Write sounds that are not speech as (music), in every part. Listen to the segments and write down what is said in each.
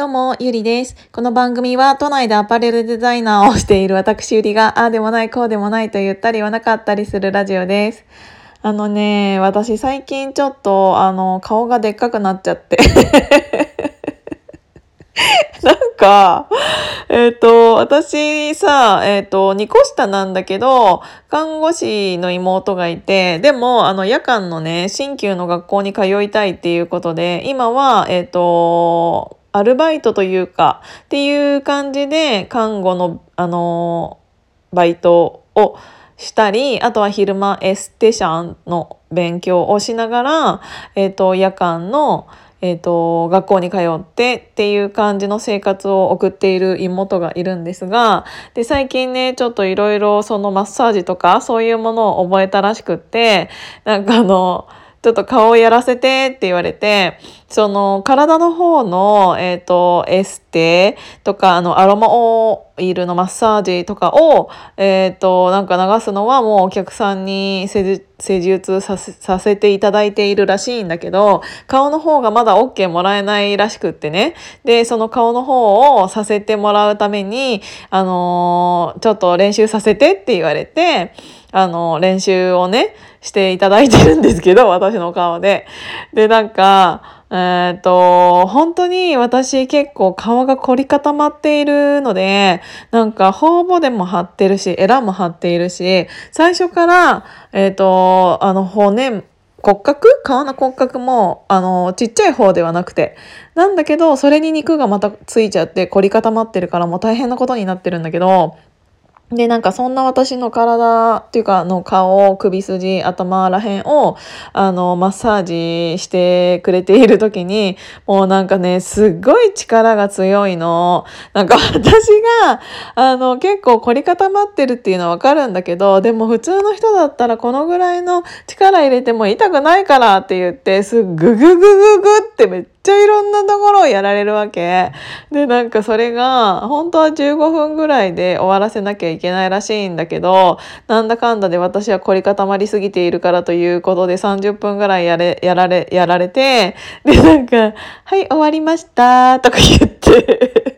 どうも、ゆりです。この番組は都内でアパレルデザイナーをしている私ゆりが、ああでもない、こうでもないと言ったり言わなかったりするラジオです。あのね、私最近ちょっと、あの、顔がでっかくなっちゃって。(laughs) なんか、えっ、と、私さ、えっ、と、2個下なんだけど、看護師の妹がいて、でも、あの、夜間のね、新旧の学校に通いたいっていうことで、今は、えっ、と、アルバイトというか、っていう感じで、看護の、あの、バイトをしたり、あとは昼間エステシャンの勉強をしながら、えっ、と、夜間の、えっ、と、学校に通ってっていう感じの生活を送っている妹がいるんですが、で、最近ね、ちょっといろいろそのマッサージとかそういうものを覚えたらしくって、なんかあの、ちょっと顔やらせてって言われて、その体の方の、えっ、と、エステとか、あの、アロマをイルのマッサージとかを、えっ、と、なんか流すのはもうお客さんに施術させさせていただいているらしいんだけど、顔の方がまだ OK もらえないらしくってね。で、その顔の方をさせてもらうために、あのちょっと練習させてって言われて、あの練習をね、していただいてるんですけど、私の顔で。で、なんか、えっ、と、本当に私結構顔が凝り固まっているので、なんか頬骨も張ってるし、エラも張っているし、最初から、えっ、と、あの骨、骨格？顔の骨格も、あの、ちっちゃい方ではなくて。なんだけど、それに肉がまたついちゃって凝り固まってるからもう大変なことになってるんだけど、で、なんかそんな私の体っていうか、の顔、首筋、頭らへんを、あの、マッサージしてくれている時に、もうなんかね、すっごい力が強いの。なんか私が、あの、結構凝り固まってるっていうのはわかるんだけど、でも普通の人だったらこのぐらいの力入れても痛くないからって言って、すっぐぐぐぐぐってめっちゃちゃいろんなところをやられるわけ。で、なんかそれが、本当は15分ぐらいで終わらせなきゃいけないらしいんだけど、なんだかんだで私は凝り固まりすぎているからということで30分ぐらいやれ、やられ、やられて、で、なんか、はい、終わりました、とか言って。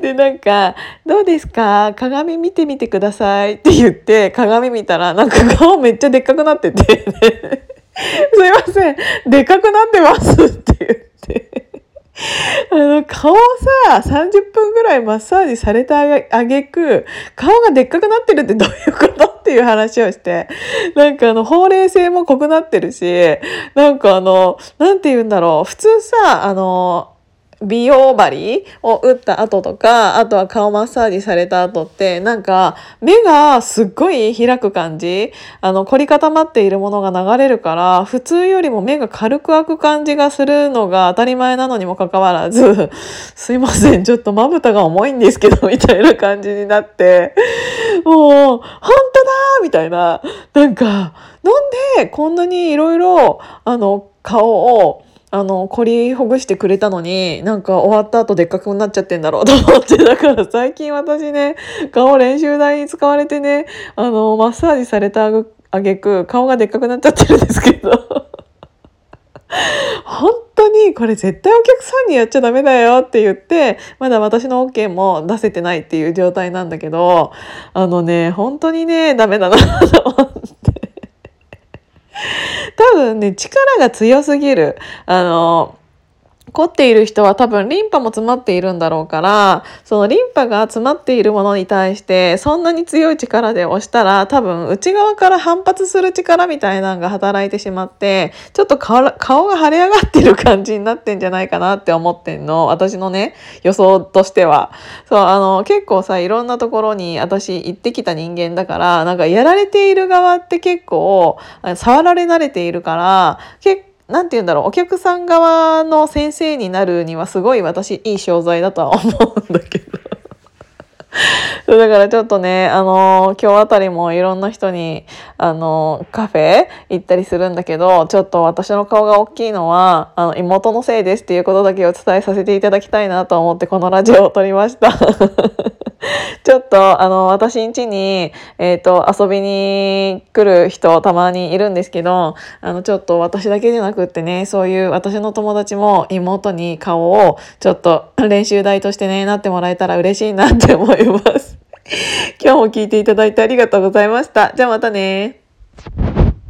で、なんか、どうですか？鏡見てみてくださいって言って、鏡見たら、なんか顔めっちゃでっかくなってて。(laughs) すいません、でかくなってますって言って。あの、顔さ、30分ぐらいマッサージされたあげく、顔がでっかくなってるって (laughs) どういうことっていう話をして、なんかあの、ほうれい線も濃くなってるし、なんかあの、なんて言うんだろう、普通さ、あの、美容針を打った後とか、あとは顔マッサージされた後って、なんか目がすっごい開く感じ。あの、凝り固まっているものが流れるから、普通よりも目が軽く開く感じがするのが当たり前なのにもかかわらず、すいません、ちょっとまぶたが重いんですけど、みたいな感じになって、もう、本当だーみたいな、なんか、なんでこんなにいろいろ、あの、顔を、あの、凝りほぐしてくれたのに、なんか終わった後でっかくなっちゃってんだろうと思って、だから最近私ね、顔練習台に使われてね、あの、マッサージされたあげく、顔がでっかくなっちゃってるんですけど。本当にこれ絶対お客さんにやっちゃダメだよって言って、まだ私の OK も出せてないっていう状態なんだけど、あのね、本当にね、ダメだなと思って。多分ね、力が強すぎる。あの、凝っている人は多分リンパも詰まっているんだろうから、そのリンパが詰まっているものに対してそんなに強い力で押したら多分内側から反発する力みたいなのが働いてしまって、ちょっと顔が腫れ上がってる感じになってんじゃないかなって思ってんの。私のね、予想としては。そう、あの、結構さ、いろんなところに私行ってきた人間だから、なんかやられている側って結構、触られ慣れているから、結構何て言うんだろうお客さん側の先生になるにはすごい私いい商材だとは思うんだけど (laughs) だからちょっとね、あの、今日あたりもいろんな人に、あの、カフェ行ったりするんだけど、ちょっと私の顔が大きいのは、あの、妹のせいですっていうことだけを伝えさせていただきたいなと思ってこのラジオを撮りました。(laughs) ちょっと、あの、私ん家に、えっ、と、遊びに来る人たまにいるんですけど、あの、ちょっと私だけじゃなくってね、そういう私の友達も妹に顔をちょっと練習台としてね、なってもらえたら嬉しいなって思います。(laughs) 今日も聞いていただいてありがとうございました。じゃあまたね。